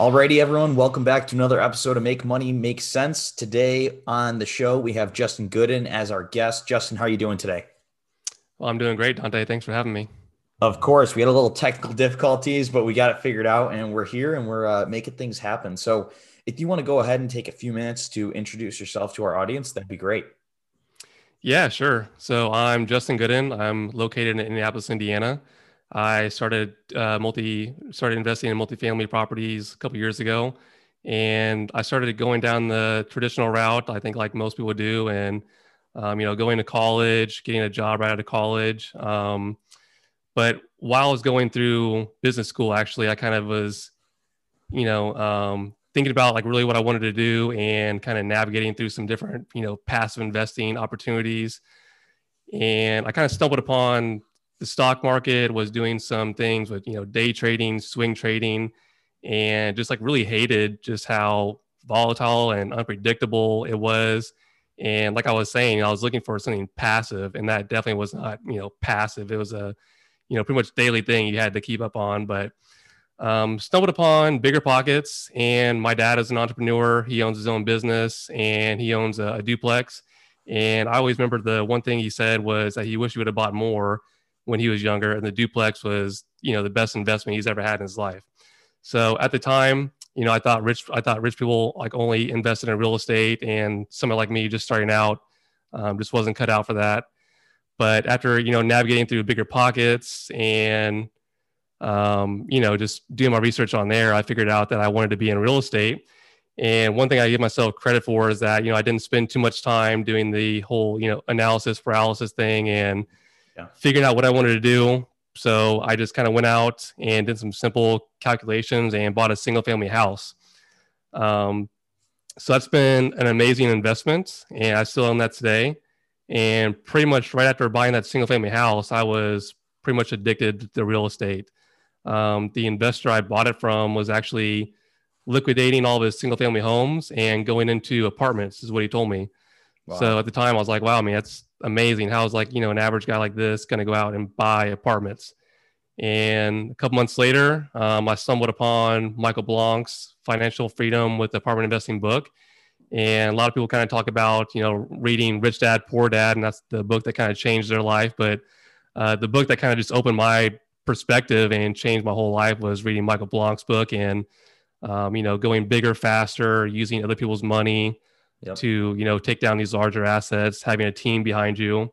Alrighty, everyone, welcome back to another episode of Make Money Make Sense. Today on the show, we have Justin Gooden as our guest. Justin, how are you doing today? Well, I'm doing great, Dante. Thanks for having me. Of course, we had a little technical difficulties, but we got it figured out, and we're here and we're uh, making things happen. So, if you want to go ahead and take a few minutes to introduce yourself to our audience, that'd be great. Yeah, sure. So, I'm Justin Gooden. I'm located in Indianapolis, Indiana. I started uh, multi started investing in multifamily properties a couple years ago, and I started going down the traditional route. I think like most people do, and um, you know, going to college, getting a job right out of college. Um, but while I was going through business school, actually, I kind of was, you know, um, thinking about like really what I wanted to do and kind of navigating through some different, you know, passive investing opportunities. And I kind of stumbled upon the stock market was doing some things with you know day trading swing trading and just like really hated just how volatile and unpredictable it was. And like i was saying i was looking for something passive and that definitely was not you know passive. It was a you know pretty much daily thing you had to keep up on but um, stumbled upon BiggerPockets and my dad is an entrepreneur. He owns his own business and he owns a, a duplex. And i always remember the one thing he said was that he wished he would have bought more when he was younger, and the duplex was you know the best investment he's ever had in his life. So at the time, you know, I thought rich I thought rich people like only invested in real estate, and someone like me just starting out um, just wasn't cut out for that. But after you know navigating through BiggerPockets and um, you know just doing my research on there, I figured out that I wanted to be in real estate. And one thing I give myself credit for is that you know I didn't spend too much time doing the whole you know analysis paralysis thing and yeah. figuring out what I wanted to do. So I just kind of went out and did some simple calculations and bought a single family house. Um, so that's been an amazing investment, and I still own that today. And pretty much right after buying that single family house, I was pretty much addicted to real estate. Um, the investor I bought it from was actually liquidating all of his single family homes and going into apartments, is what he told me. Wow. So at the time, I was like, wow, I mean, that's amazing. How is like, you know, an average guy like this going to go out and buy apartments? And a couple months later, um, I stumbled upon Michael Blank's Financial Freedom with Apartment Investing book. And a lot of people kind of talk about, you know, reading Rich Dad, Poor Dad, and that's the book that kind of changed their life. But uh, the book that kind of just opened my perspective and changed my whole life was reading Michael Blank's book and, um, you know, going bigger, faster, using other people's money, yep. to you know take down these larger assets, having a team behind you.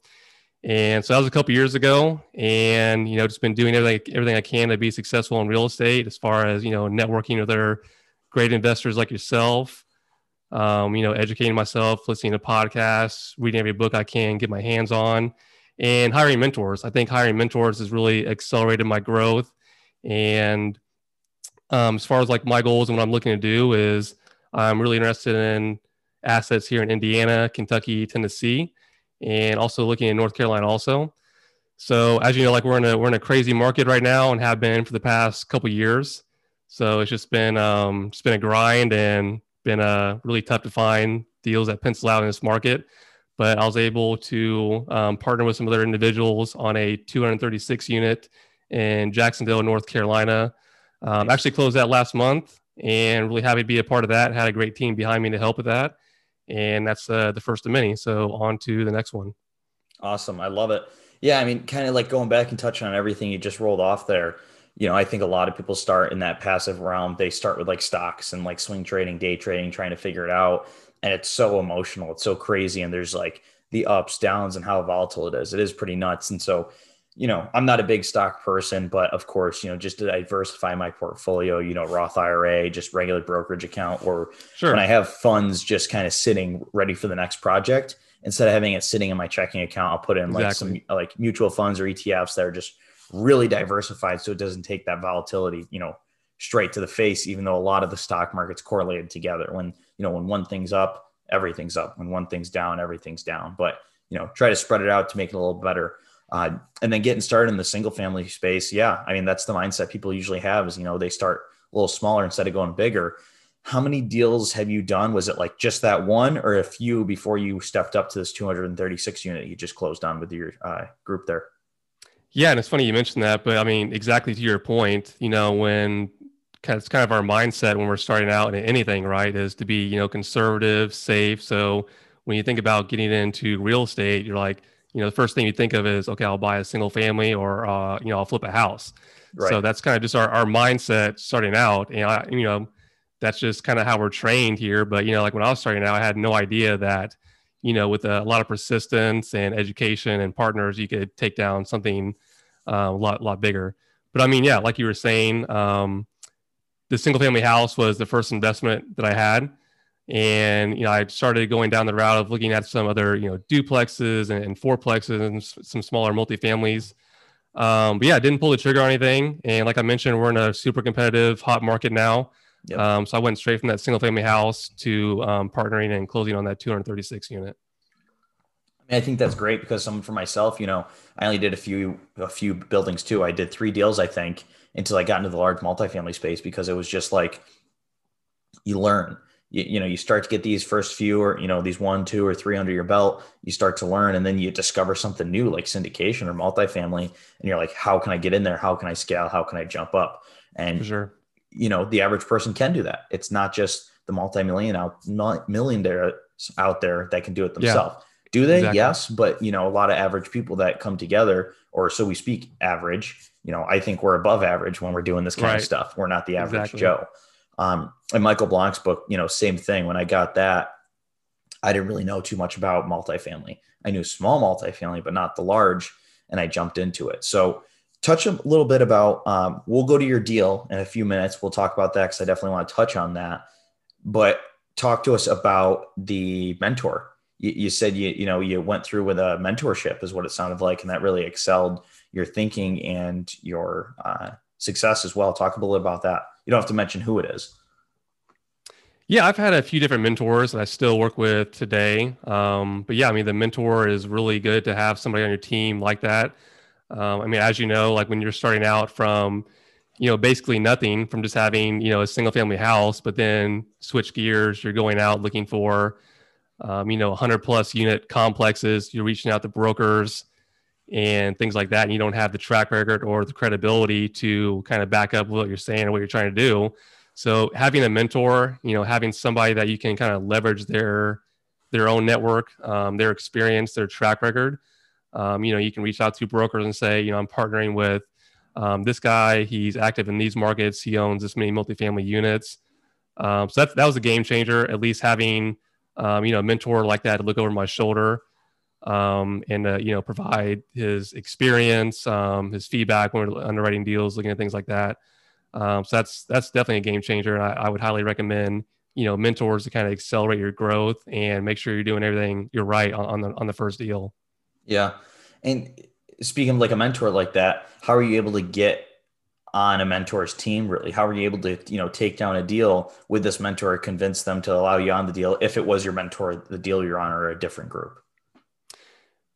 And so that was a couple years ago, and you know just been doing everything everything I can to be successful in real estate, as far as you know networking with other great investors like yourself. Um, you know, educating myself, listening to podcasts, reading every book I can get my hands on, and hiring mentors. I think hiring mentors has really accelerated my growth. And um, as far as like my goals and what I'm looking to do is, I'm really interested in assets here in Indiana, Kentucky, Tennessee, and also looking in North Carolina also. So as you know, like we're in a we're in a crazy market right now and have been for the past couple years. So it's just been um, been a grind and been uh, really tough to find deals that pencil out in this market. But I was able to um, partner with some other individuals on a 236 unit in Jacksonville, North Carolina. Um, actually closed that last month and really happy to be a part of that. Had a great team behind me to help with that and that's uh, the first of many. So on to the next one. Awesome, I love it. Yeah, I mean, kind of like going back and touching on everything you just rolled off there. You know, I think a lot of people start in that passive realm. They start with like stocks and like swing trading, day trading, trying to figure it out. And it's so emotional. It's so crazy. And there's like the ups, downs, and how volatile it is. It is pretty nuts. And so you know, I'm not a big stock person, but of course, you know, just to diversify my portfolio, you know, Roth IRA, just regular brokerage account, or sure. when I have funds just kind of sitting ready for the next project, instead of having it sitting in my checking account, I'll put in like exactly. some like mutual funds or ETFs that are just really diversified so it doesn't take that volatility, you know, straight to the face, even though a lot of the stock market's correlated together. When, you know, when one thing's up, everything's up. When one thing's down, everything's down. But, you know, try to spread it out to make it a little better. Uh, and then getting started in the single family space. Yeah. I mean, that's the mindset people usually have is, you know, they start a little smaller instead of going bigger. How many deals have you done? Was it like just that one or a few before you stepped up to this 236 unit you just closed on with your uh, group there? Yeah, and it's funny you mentioned that, but I mean, exactly to your point, you know, when it's kind of our mindset when we're starting out in anything, right, is to be, you know, conservative, safe. So when you think about getting into real estate, you're like, you know, the first thing you think of is, okay, I'll buy a single family or, uh, you know, I'll flip a house. Right. So that's kind of just our, our mindset starting out. And, I, you know, that's just kind of how we're trained here. But, you know, like when I was starting out, I had no idea that, you know, with a, lot of persistence and education and partners, you could take down something uh, a lot, lot bigger. But I mean, yeah, like you were saying, um, the single family house was the first investment that I had. And, you know, I started going down the route of looking at some other, you know, duplexes and, and fourplexes and some smaller multifamilies. Um, but yeah, I didn't pull the trigger on anything. And like I mentioned, we're in a super competitive hot market now. Yep. Um, so I went straight from that single family house to um, partnering and closing on that 236 unit. I, mean, I think that's great because someone for myself, you know, I only did a few a few buildings too. I did three deals, I think, until I got into the large multifamily space because it was just like you learn. You, you know, you start to get these first few or you know these one, two, or three under your belt. You start to learn, and then you discover something new like syndication or multifamily, and you're like, how can I get in there? How can I scale? How can I jump up? And sure. you know, the average person can do that. It's not just the multi-million out millionaires out there that can do it themselves. Yeah. Do they? Exactly. Yes, but you know, a lot of average people that come together, or so we speak, average. You know, I think we're above average when we're doing this kind right. of stuff. We're not the average exactly. Joe. Um, and Michael Blank's book, you know, same thing. When I got that, I didn't really know too much about multifamily. I knew small multifamily, but not the large, and I jumped into it. So, touch a little bit about. Um, we'll go to your deal in a few minutes. We'll talk about that because I definitely want to touch on that. But talk to us about the mentor you, you said you you know you went through with a mentorship is what it sounded like and that really excelled your thinking and your uh, success as well. Talk a little bit about that. You don't have to mention who it is. Yeah i've had a few different mentors that i still work with today. Um, but yeah i mean the mentor is really good to have somebody on your team like that. Um, i mean as you know like when you're starting out from you know basically nothing from just having you know a single family house but then switch gears you're going out looking for um, you know, 100 plus unit complexes. You're reaching out to brokers and things like that, and you don't have the track record or the credibility to kind of back up what you're saying and what you're trying to do. So having a mentor, you know, having somebody that you can kind of leverage their their own network, um, their experience, their track record. Um, you know, you can reach out to brokers and say, you know, I'm partnering with um, this guy. He's active in these markets. He owns this many multifamily units. Um, so that that was a game changer. At least having um, you know, a mentor like that to look over my shoulder um, and, uh, you know, provide his experience, um, his feedback when we're underwriting deals, looking at things like that. Um, so that's, that's definitely a game changer. And I, I, would highly recommend, you know, mentors to kind of accelerate your growth and make sure you're doing everything you're right on, on the, on the first deal. Yeah. And speaking of like a mentor like that, how are you able to get on a mentor's team really how were you able to you know take down a deal with this mentor convince them to allow you on the deal if it was your mentor the deal you're on or a different group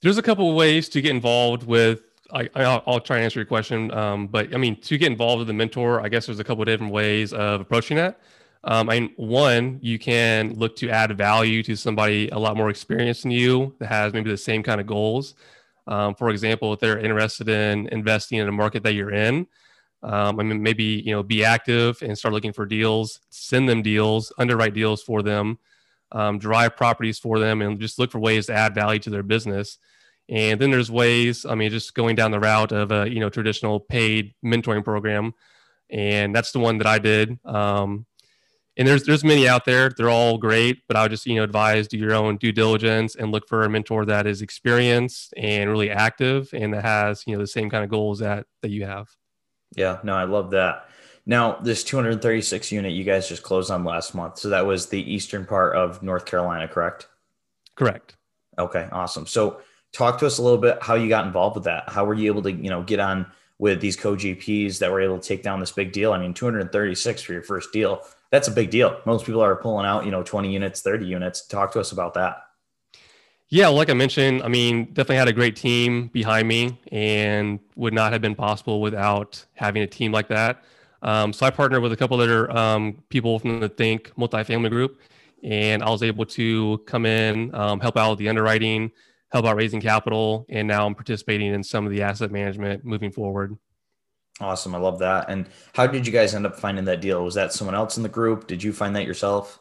there's a couple of ways to get involved with I, will try and answer your question um, but i mean to get involved with the mentor i guess there's a couple of different ways of approaching that um, I mean, one, you can look to add value to somebody a lot more experienced than you that has maybe the same kind of goals. Um, for example, if they're interested in investing in a market that you're in, um, I mean, maybe you know, be active and start looking for deals. Send them deals, underwrite deals for them, um, drive properties for them, and just look for ways to add value to their business. And then there's ways. I mean, just going down the route of a you know traditional paid mentoring program, and that's the one that I did. Um, and there's there's many out there. They're all great, but I would just you know advise do your own due diligence and look for a mentor that is experienced and really active and that has you know the same kind of goals that that you have. Yeah, no, I love that. Now, this 236 unit you guys just closed on last month. So that was the eastern part of North Carolina, correct? Correct. Okay, awesome. So talk to us a little bit how you got involved with that. How were you able to, you know, get on with these co-GPs that were able to take down this big deal. I mean, 236 for your first deal. That's a big deal. Most people are pulling out, you know, 20 units, 30 units. Talk to us about that. Yeah, like I mentioned, I mean, definitely had a great team behind me and would not have been possible without having a team like that. Um, so I partnered with a couple other um, people from the Think multifamily group, and I was able to come in, um, help out with the underwriting, help out raising capital, and now I'm participating in some of the asset management moving forward. Awesome. I love that. And how did you guys end up finding that deal? Was that someone else in the group? Did you find that yourself?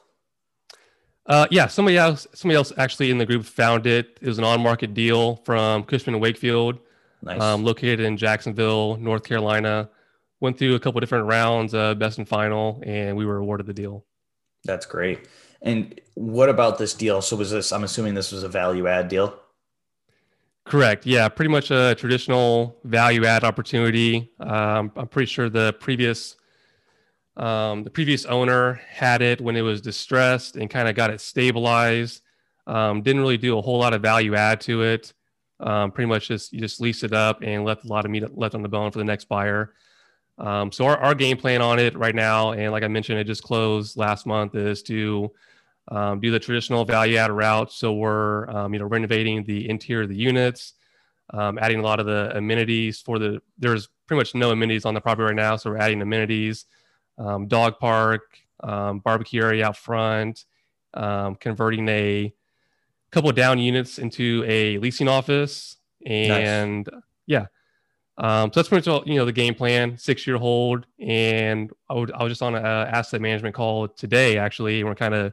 Uh, yeah, somebody else, somebody else actually in the group found it. It was an on-market deal from Cushman and Wakefield, nice. um, located in Jacksonville, North Carolina. Went through a couple different rounds, uh, best and final, and we were awarded the deal. That's great. And what about this deal? So was this? I'm assuming this was a value add deal. Correct. Yeah, pretty much a traditional value add opportunity. Um, I'm pretty sure the previous um, the previous owner had it when it was distressed and kind of got it stabilized. Um, didn't really do a whole lot of value add to it. Um, pretty much just you just leased it up and left a lot of meat left on the bone for the next buyer. Um, so our, our game plan on it right now, and like I mentioned, it just closed last month, is to um, do the traditional value add route. So we're um, you know renovating the interior of the units, adding a lot of the amenities for the. There's pretty much no amenities on the property right now, so we're adding amenities um, dog park, um, barbecue area out front, um, converting a couple of down units into a leasing office, and nice. yeah. Um, so that's pretty much all, you know the game plan. Six year hold, and I, would, I was just on an asset management call today actually. And we're kind of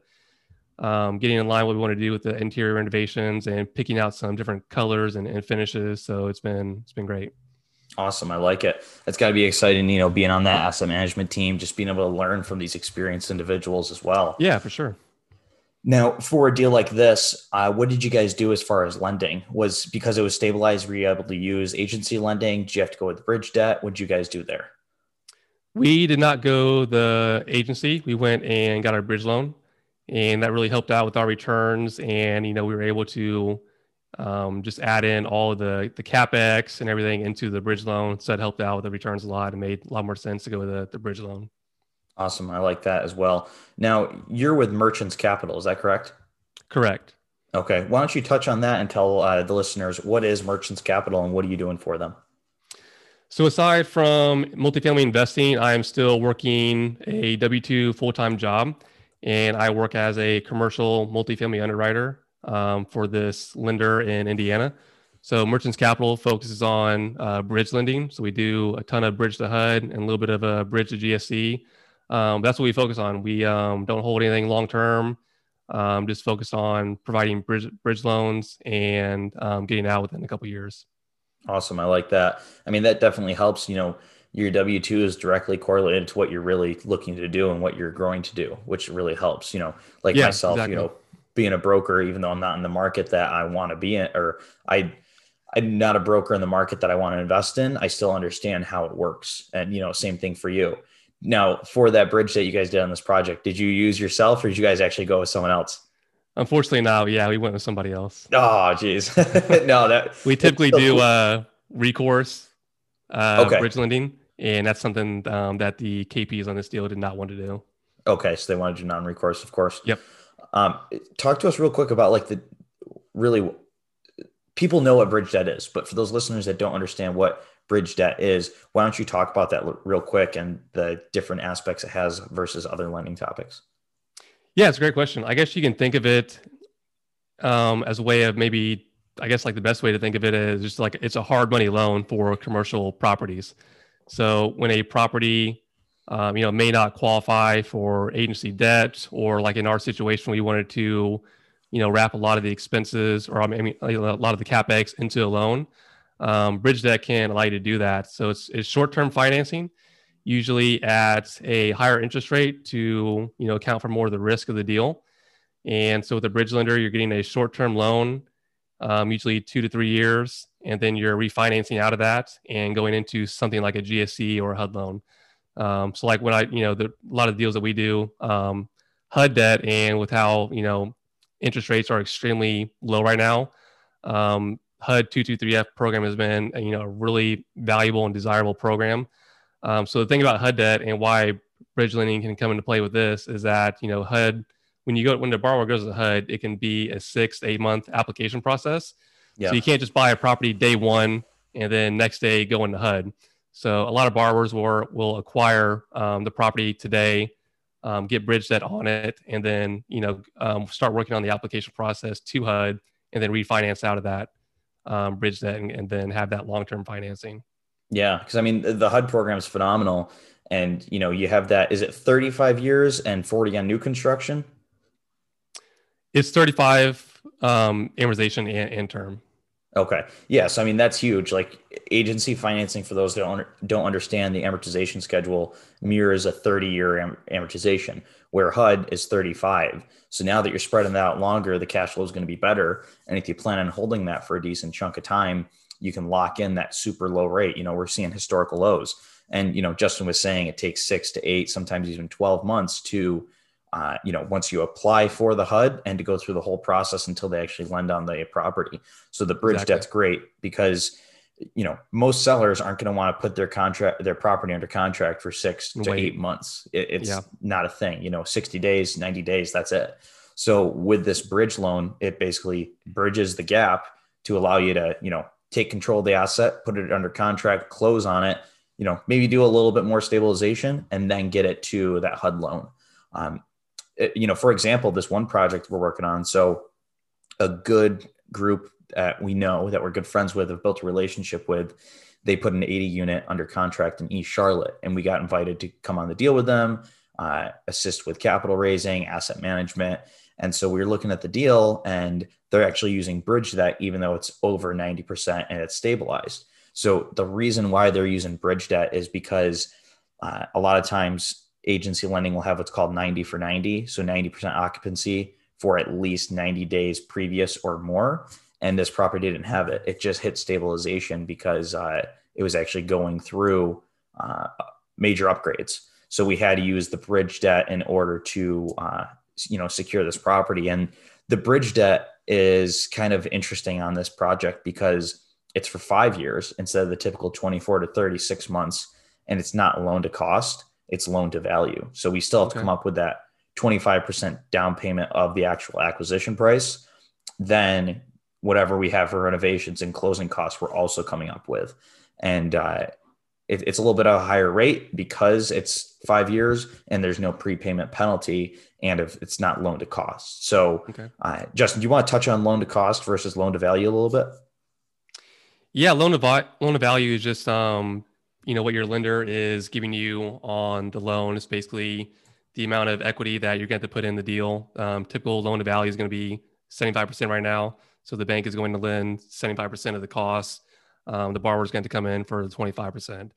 um, getting in line what we want to do with the interior renovations and picking out some different colors and, and finishes. So it's been it's been great. Awesome. I like it. It's got to be exciting, you know, being on that asset management team, just being able to learn from these experienced individuals as well. Yeah, for sure. Now, for a deal like this, uh, what did you guys do as far as lending? Was because it was stabilized, were you able to use agency lending? Did you have to go with bridge debt? What did you guys do there? We did not go the agency. We went and got our bridge loan, and that really helped out with our returns. And you know, we were able to um, just add in all of the the capex and everything into the bridge loan. So that helped out with the returns a lot and made a lot more sense to go with the, the bridge loan. Awesome. I like that as well. Now you're with Merchants Capital, is that correct? Correct. Okay. Why don't you touch on that and tell uh, the listeners what is Merchants Capital and what are you doing for them? So aside from multifamily investing, I am still working a W two full time job, and I work as a commercial multifamily underwriter um, for this lender in Indiana. So Merchants Capital focuses on uh, bridge lending. So we do a ton of bridge to HUD and a little bit of a bridge to GSE. Um, that's what we focus on. We um, don't hold anything long term. Um, just focus on providing bridge bridge loans and um, getting out within a couple years. Awesome, I like that. I mean, that definitely helps. You know, your W two is directly correlated to what you're really looking to do and what you're growing to do, which really helps. You know, like yeah, myself, exactly. you know being a broker, even though I'm not in the market that I want to be in, or I, I'm not a broker in the market that I want to invest in. I still understand how it works. And, you know, same thing for you. Now, for that bridge that you guys did on this project, did you use yourself or did you guys actually go with someone else? Unfortunately, now, yeah, we went with somebody else. Oh, geez. no, that we typically do uh, recourse uh, okay. bridge lending, and that's something um, that the KPs on this deal did not want to do. Okay, so they wanted to do non-recourse, of course. Yep. Um, talk to us real quick about like the really people know what bridge debt is, but for those listeners that don't understand what bridge debt is, why don't you talk about that real quick and the different aspects it has versus other lending topics? Yeah, it's a great question. I guess you can think of it um, as a way of maybe, I guess, like the best way to think of it is just like it's a hard money loan for commercial properties. So when a property um, you know, may not qualify for agency debt, or like in our situation, we wanted to, you know, wrap a lot of the expenses or I mean a lot of the capex into a loan. Um, bridge debt can allow you to do that. So it's, it's short-term financing, usually at a higher interest rate to you know account for more of the risk of the deal. And so with a bridge lender, you're getting a short-term loan, um, usually two to three years, and then you're refinancing out of that and going into something like a GSE or a HUD loan. Um, so like when I, you know, the, a lot of deals that we do, um, HUD debt and with how, you know, interest rates are extremely low right now, um, HUD 223F program has been, you know, a really valuable and desirable program. Um, so the thing about HUD debt and why bridge lending can come into play with this is that, you know, HUD, when you go, when the borrower goes to HUD, it can be a six to eight month application process. Yeah. So you can't just buy a property day one and then next day go into HUD. So a lot of borrowers will, will acquire um, the property today, um, get bridge debt on it, and then, you know, um, start working on the application process to HUD and then refinance out of that um, bridge that and, and then have that long-term financing. Yeah, because I mean the HUD program is phenomenal, and you know you have that. Is it 35 years and 40 on new construction? It's 35 um, amortization and, and term. Okay. Yes. I mean, that's huge. Like agency financing, for those that don't, don't understand the amortization schedule, mirrors a 30 year am- amortization, where HUD is 35. So now that you're spreading that out longer, the cash flow is going to be better. And if you plan on holding that for a decent chunk of time, you can lock in that super low rate. You know, we're seeing historical lows. And, you know, Justin was saying it takes six to eight, sometimes even 12 months to uh, you know, once you apply for the HUD and to go through the whole process until they actually lend on the property. So the bridge exactly. debt's great because you know most sellers aren't going to want to put their contract their property under contract for six to Wait. eight months. It, it's yeah. not a thing. You know, sixty days, ninety days, that's it. So with this bridge loan, it basically bridges the gap to allow you to you know take control of the asset, put it under contract, close on it. You know, maybe do a little bit more stabilization and then get it to that HUD loan. Um, you know, for example, this one project we're working on. So a good group that we know that we're good friends with, have built a relationship with, they put an 80 unit under contract in East Charlotte, and we got invited to come on the deal with them, uh, assist with capital raising, asset management. And so we were looking at the deal, and they're actually using bridge debt, even though it's over 90% and it's stabilized. So the reason why they're using bridge debt is because uh, a lot of times agency lending will have what's called 90 for 90. So 90% occupancy for at least 90 days previous or more. And this property didn't have it. It just hit stabilization because uh, it was actually going through uh, major upgrades. So we had to use the bridge debt in order to, uh, you know, secure this property. And the bridge debt is kind of interesting on this project because it's for five years instead of the typical 24 to 36 months, and it's not loan to cost it's loan to value. So we still have okay. to come up with that 25% down payment of the actual acquisition price. Then whatever we have for renovations and closing costs, we're also coming up with. And uh, it, it's a little bit of a higher rate because it's five years and there's no prepayment penalty and if it's not loan to cost. So, okay. uh, Justin, do you want to touch on loan to cost versus loan to value a little bit? Yeah, loan to vi- loan to value is just um, you know what your lender is giving you on the loan is basically the amount of equity that you're going to put in the deal. Um, typical loan to value is going to be 75% right now. So the bank is going to lend 75% of the cost. Um, the borrower is going to come in for the 25%.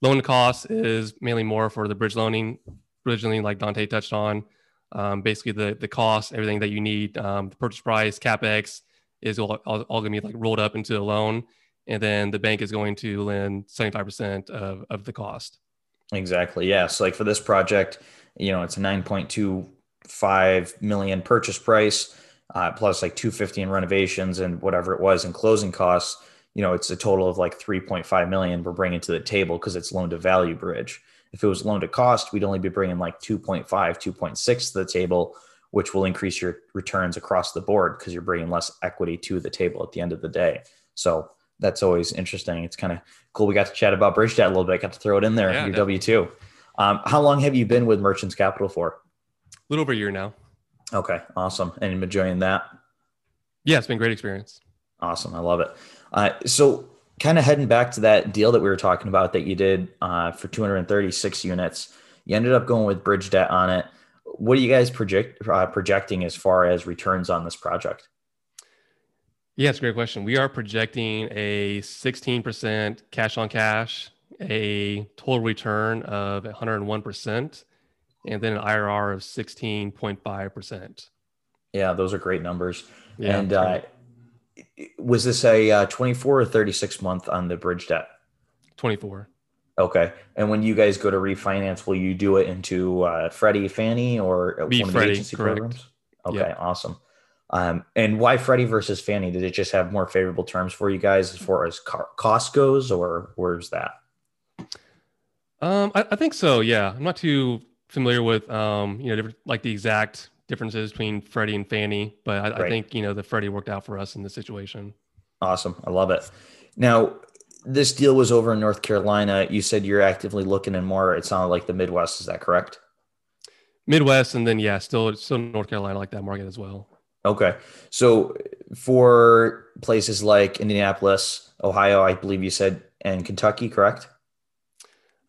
Loan to cost is mainly more for the bridge loaning, bridge loaning like Dante touched on. Um, basically the the cost, everything that you need, um, the purchase price, capex is all, all, all going to be like rolled up into a loan and then the bank is going to lend 75% of, of the cost. Exactly. Yes. Like for this project, you know, it's a 9.25 million purchase price, uh, plus like 250 in renovations and whatever it was in closing costs. You know, it's a total of like 3.5 million we're bringing to the table because it's loan to value bridge. If it was loan to cost, we'd only be bringing like 2.5, 2.6 to the table, which will increase your returns across the board because you're bringing less equity to the table at the end of the day. So that's always interesting. It's kind of cool. We got to chat about bridge debt a little bit. I got to throw it in there. Yeah, your W two. Um, how long have you been with Merchants Capital for? A little over a year now. Okay, awesome. And enjoying that. Yeah, it's been great experience. Awesome, I love it. Uh, so, kind of heading back to that deal that we were talking about that you did uh, for 236 units, you ended up going with bridge debt on it. What are you guys project uh, projecting as far as returns on this project? Yeah, it's a great question. We are projecting a 16% cash on cash, a total return of 101%, and then an IRR of 16.5%. Yeah, those are great numbers. Yeah, and uh, was this a uh, 24 or 36 month on the bridge debt? 24. Okay. And when you guys go to refinance, will you do it into uh, Freddie, Fannie, or Be one Freddie, of the agency correct. programs? Okay, yep. awesome. Um, and why Freddie versus Fannie? Did it just have more favorable terms for you guys as far as cost goes, or where's that? Um, I, I, think so. Yeah, I'm not too familiar with um, you know, different, like the exact differences between Freddie and Fannie, but I, right. I think you know the Freddie worked out for us in this situation. Awesome, I love it. Now, this deal was over in North Carolina. You said you're actively looking in more. It sounded like the Midwest. Is that correct? Midwest, and then yeah, still still North Carolina like that market as well. Okay. So for places like Indianapolis, Ohio, I believe you said, and Kentucky, correct?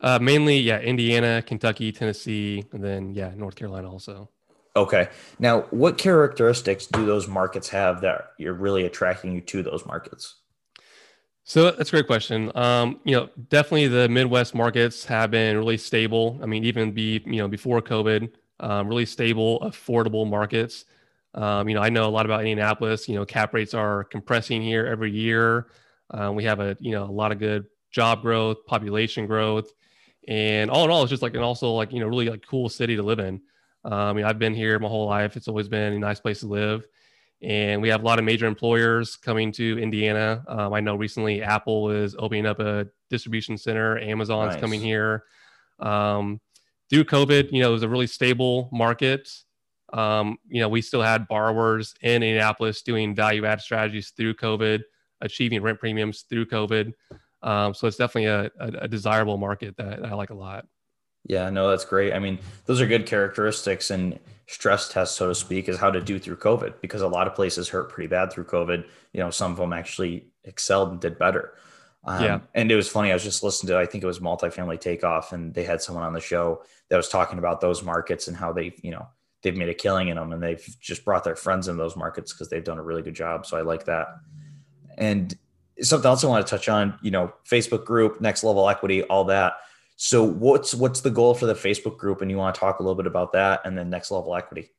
Uh, mainly, yeah, Indiana, Kentucky, Tennessee, and then yeah, North Carolina also. Okay. Now, what characteristics do those markets have that you're really attracting you to those markets? So that's a great question. Um, you know, definitely the Midwest markets have been really stable. I mean, even be you know before COVID, um, really stable, affordable markets. Um, you know, I know a lot about Indianapolis. You know, cap rates are compressing here every year. Um, we have a you know a lot of good job growth, population growth, and all in all, it's just like and also like you know really like cool city to live in. Um, I mean, I've been here my whole life. It's always been a nice place to live, and we have a lot of major employers coming to Indiana. Um, I know recently Apple is opening up a distribution center. Amazon's nice. coming here. Um, through COVID, you know, it was a really stable market. Um, you know, we still had borrowers in Indianapolis doing value add strategies through COVID, achieving rent premiums through COVID. Um, so it's definitely a, a, a, desirable market that I like a lot. Yeah, no, that's great. I mean, those are good characteristics and stress tests, so to speak, is how to do through COVID because a lot of places hurt pretty bad through COVID. You know, some of them actually excelled and did better. Um, yeah. And it was funny. I was just listening to, I think it was multifamily takeoff, and they had someone on the show that was talking about those markets and how they, you know, they've made a killing in them and they've just brought their friends in those markets because they've done a really good job. So I like that. And something else I want to touch on, you know, Facebook group, next level equity, all that. So what's what's the goal for the Facebook group? And you want to talk a little bit about that and then next level equity.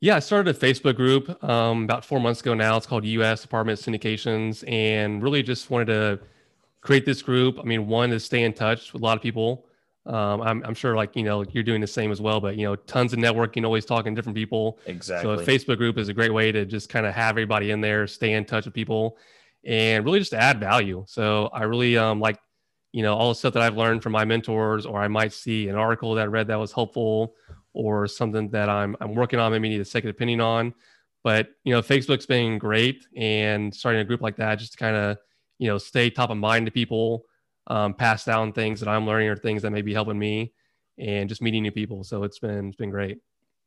Yeah, I started a Facebook group um, about four months ago now. It's called US Apartment Syndications, and really just wanted to create this group. I mean, one is stay in touch with a lot of people um, I'm, I'm sure like you know you're doing the same as well but you know tons of networking always talking to different people exactly so a facebook group is a great way to just kind of have everybody in there stay in touch with people and really just add value so i really um, like you know all the stuff that i've learned from my mentors or i might see an article that i read that was helpful or something that i'm, I'm working on maybe need a second opinion on but you know facebook's been great and starting a group like that just to kind of you know stay top of mind to people um, pass down things that I'm learning or things that may be helping me and just meeting new people. So it's been, it's been great.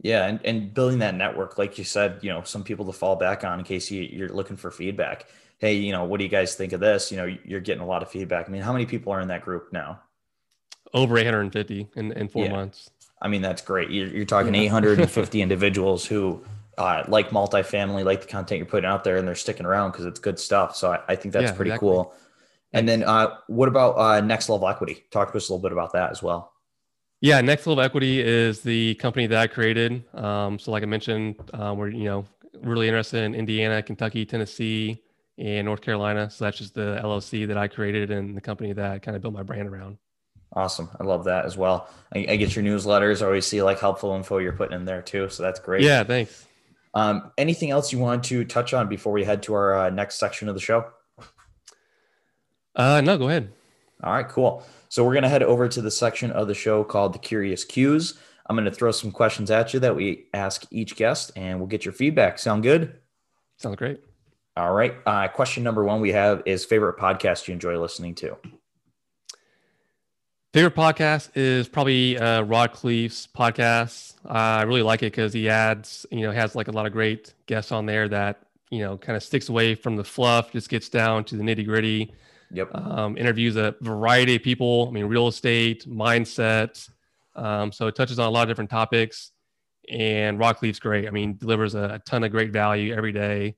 Yeah. And, and building that network, like you said, you know, some people to fall back on in case you, you're looking for feedback. Hey, you know, what do you guys think of this? You know, you're getting a lot of feedback. I mean, how many people are in that group now? Over 850 in, in four yeah. months. I mean, that's great. You're, you're talking yeah. 850 individuals who uh, like multifamily, like the content you're putting out there, and they're sticking around because it's good stuff. So I, I think that's yeah, pretty exactly. cool. And then uh, what about uh, Next Level Equity? Talk to us a little bit about that as well. Yeah, Next Level Equity is the company that I created. Um, so, like I mentioned, um, we're you know really interested in Indiana, Kentucky, Tennessee, and North Carolina. So that's just the LLC that I created and the company that I kind of built my brand around. Awesome. I love that as well. I, I, get your newsletters. I always see like helpful info you're putting in there too. So that's great. Yeah, thanks. Um, anything else you want to touch on before we head to our uh, next section of the show? Uh, no, go ahead. All right, cool. So we're going to head over to the section of the show called the Curious Cues. I'm going to throw some questions at you that we ask each guest, and we'll get your feedback. Sound good? Sounds great. All right. Uh, question number one we have is favorite podcast you enjoy listening to. Favorite podcast is probably uh, Rod Khleif's podcast. Uh, I really like it because he adds, you know, has like a lot of great guests on there that you know kind of sticks away from the fluff, just gets down to the nitty gritty. Yep. Um, interviews a variety of people. I mean, real estate, mindset. Um, so it touches on a lot of different topics. And Rod Khleif's great. I mean, delivers a, a ton of great value every day.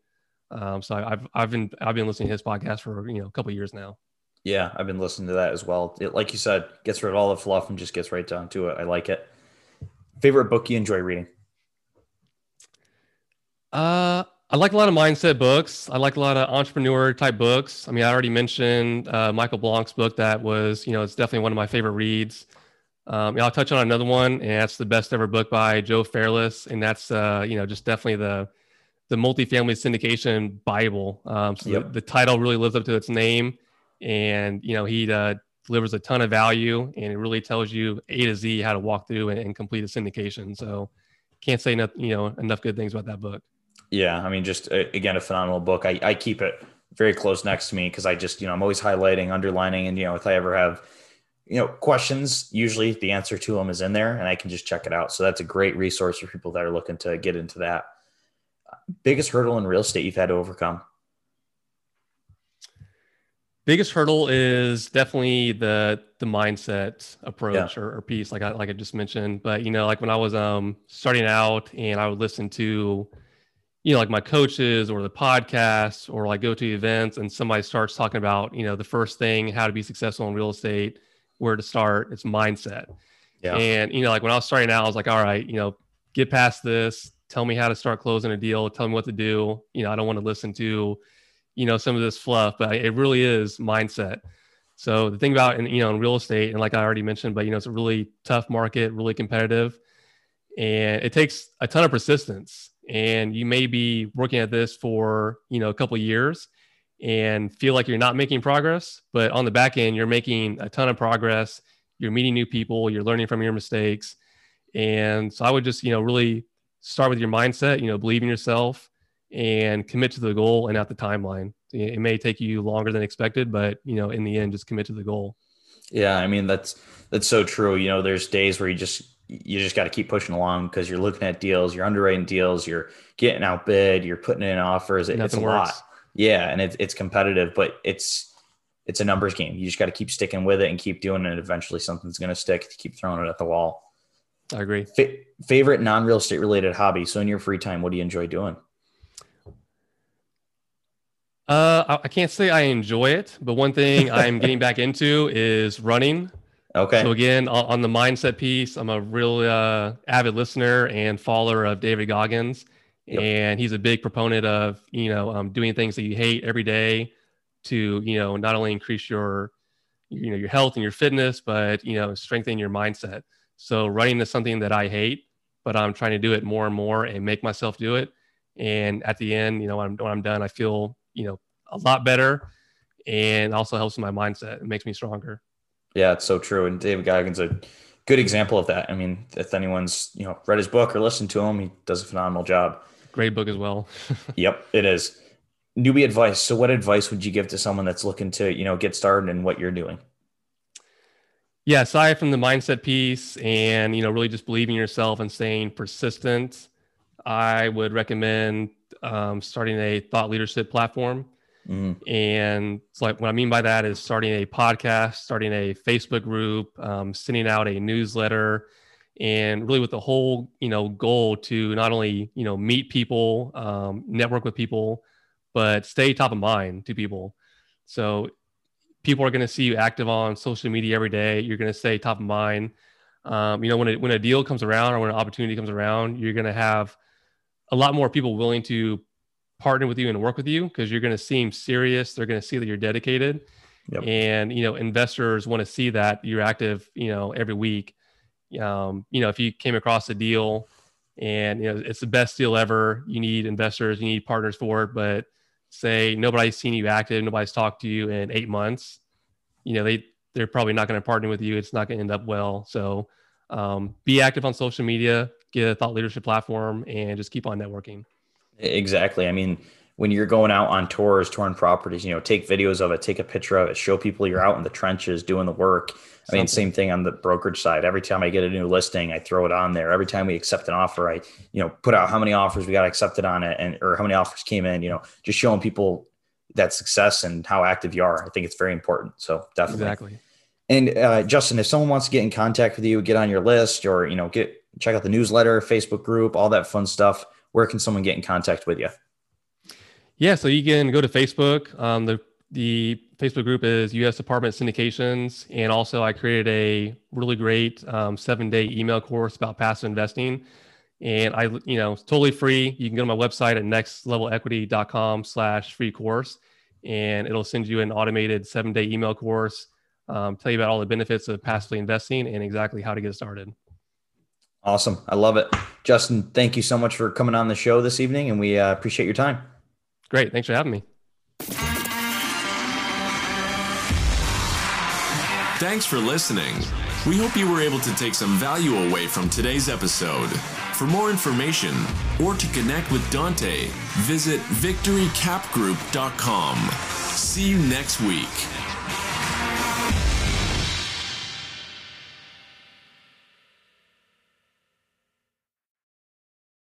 Um, so I've I've been I've been listening to his podcast for you know a couple years now. Yeah, I've been listening to that as well. It, like you said, gets rid of all the fluff and just gets right down to it. I like it. Favorite book you enjoy reading? Uh, I like a lot of mindset books. I like a lot of entrepreneur type books. I mean, I already mentioned uh, Michael Blank's book that was, you know, it's definitely one of my favorite reads. Um, I'll touch on another one, and that's the best ever book by Joe Fairless, and that's, uh, you know, just definitely the the multifamily syndication Bible. Um, so Yep. the, the title really lives up to its name, and you know he uh, delivers a ton of value, and it really tells you A to Z how to walk through and, and complete a syndication. So can't say enough, you know enough good things about that book. Yeah, I mean, just uh, again, a phenomenal book. I, I keep it very close next to me because I just, you know, I'm always highlighting, underlining, and you know, if I ever have, you know, questions, usually the answer to them is in there, and I can just check it out. So that's a great resource for people that are looking to get into that. Biggest hurdle in real estate you've had to overcome? biggest hurdle is definitely the the mindset approach or, or piece like I like I just mentioned. But you know, like when I was um starting out and I would listen to you know like my coaches or the podcasts or like go to events and somebody starts talking about you know the first thing how to be successful in real estate where to start it's mindset. Yeah. and you know like when i was starting out i was like all right you know get past this. Tell me how to start closing a deal. Tell me what to do. You know i don't want to listen to you know some of this fluff but it really is mindset. So the thing about in, you know in real estate and like i already mentioned but you know it's a really tough market really competitive and it takes a ton of persistence and you may be working at this for you know a couple years and feel like you're not making progress but on the back end you're making a ton of progress. You're meeting new people. You're learning from your mistakes. And so i would just you know really start with your mindset you know believe in yourself and commit to the goal and not the timeline. It may take you longer than expected but you know in the end just commit to the goal. Yeah, I mean that's that's so true. You know, there's days where you just you just got to keep pushing along because you're looking at deals, you're underwriting deals, you're getting outbid, you're putting in offers. It, it's a Nothing lot. Yeah, and it's it's competitive, but it's it's a numbers game. You just got to keep sticking with it and keep doing it. Eventually, something's going to stick. Keep throwing it at the wall. i agree Fa- favorite non real estate related hobby. So in your free time, what do you enjoy doing? uh, I can't say I enjoy it, but one thing I'm getting back into is running. Okay. So again, on, the mindset piece, I'm a real uh, avid listener and follower of David Goggins, Yep. and he's a big proponent of you know um, doing things that you hate every day to you know not only increase your you know your health and your fitness, but you know strengthen your mindset. So running is something that I hate, but I'm trying to do it more and more and make myself do it. And at the end, you know, when I'm, when I'm done, I feel you know a lot better, and also helps my mindset. It makes me stronger. Yeah, it's so true. And David Goggins a good example of that. I mean, if anyone's you know read his book or listened to him, he does a phenomenal job. Great book as well. Yep, it is. Newbie advice. So, what advice would you give to someone that's looking to you know get started in what you're doing? yeah aside from the mindset piece and you know really just believing in yourself and staying persistent i would recommend um, starting a thought leadership platform Mhm. and it's like what i mean by that is starting a podcast starting a facebook group um, sending out a newsletter and really with the whole you know goal to not only you know meet people um, network with people but stay top of mind to people so people are going to see you active on social media every day. You're going to stay top of mind. Um, you know, when, it, when a deal comes around or when an opportunity comes around, you're going to have a lot more people willing to partner with you and work with you because you're going to seem serious. They're going to see that you're dedicated. Yep. And, you know, investors want to see that you're active, you know, every week. Um, you know, if you came across a deal and, you know, it's the best deal ever, you need investors, you need partners for it, but say nobody's seen you active, nobody's talked to you in eight months, you know, they they're probably not going to partner with you. It's not going to end up well. So um, be active on social media, get a thought leadership platform, and just keep on networking. Exactly. I mean, when you're going out on tours, touring properties, you know, take videos of it, take a picture of it, show people you're out in the trenches doing the work. I mean, same thing on the brokerage side. Every time I get a new listing, I throw it on there. Every time we accept an offer, I, you know, put out how many offers we got accepted on it and or how many offers came in, you know, just showing people that success and how active you are. I think it's very important. So definitely. Exactly. And uh, Justin, if someone wants to get in contact with you, get on your list, or you know, get check out the newsletter, Facebook group, all that fun stuff. Where can someone get in contact with you? Yeah, so you can go to Facebook. Um, the the Facebook group is U.S. Apartment Syndications, and also I created a really great um, seven day email course about passive investing. And I, you know, it's totally free. You can go to my website at nextlevelequity.com slash free course, and it'll send you an automated seven day email course, um, tell you about all the benefits of passively investing and exactly how to get started. Awesome. I love it. Justin, thank you so much for coming on the show this evening, and we uh, appreciate your time. Great. Thanks for having me. Thanks for listening. We hope you were able to take some value away from today's episode. For more information or to connect with Dante, visit victorycapgroup.com. See you next week.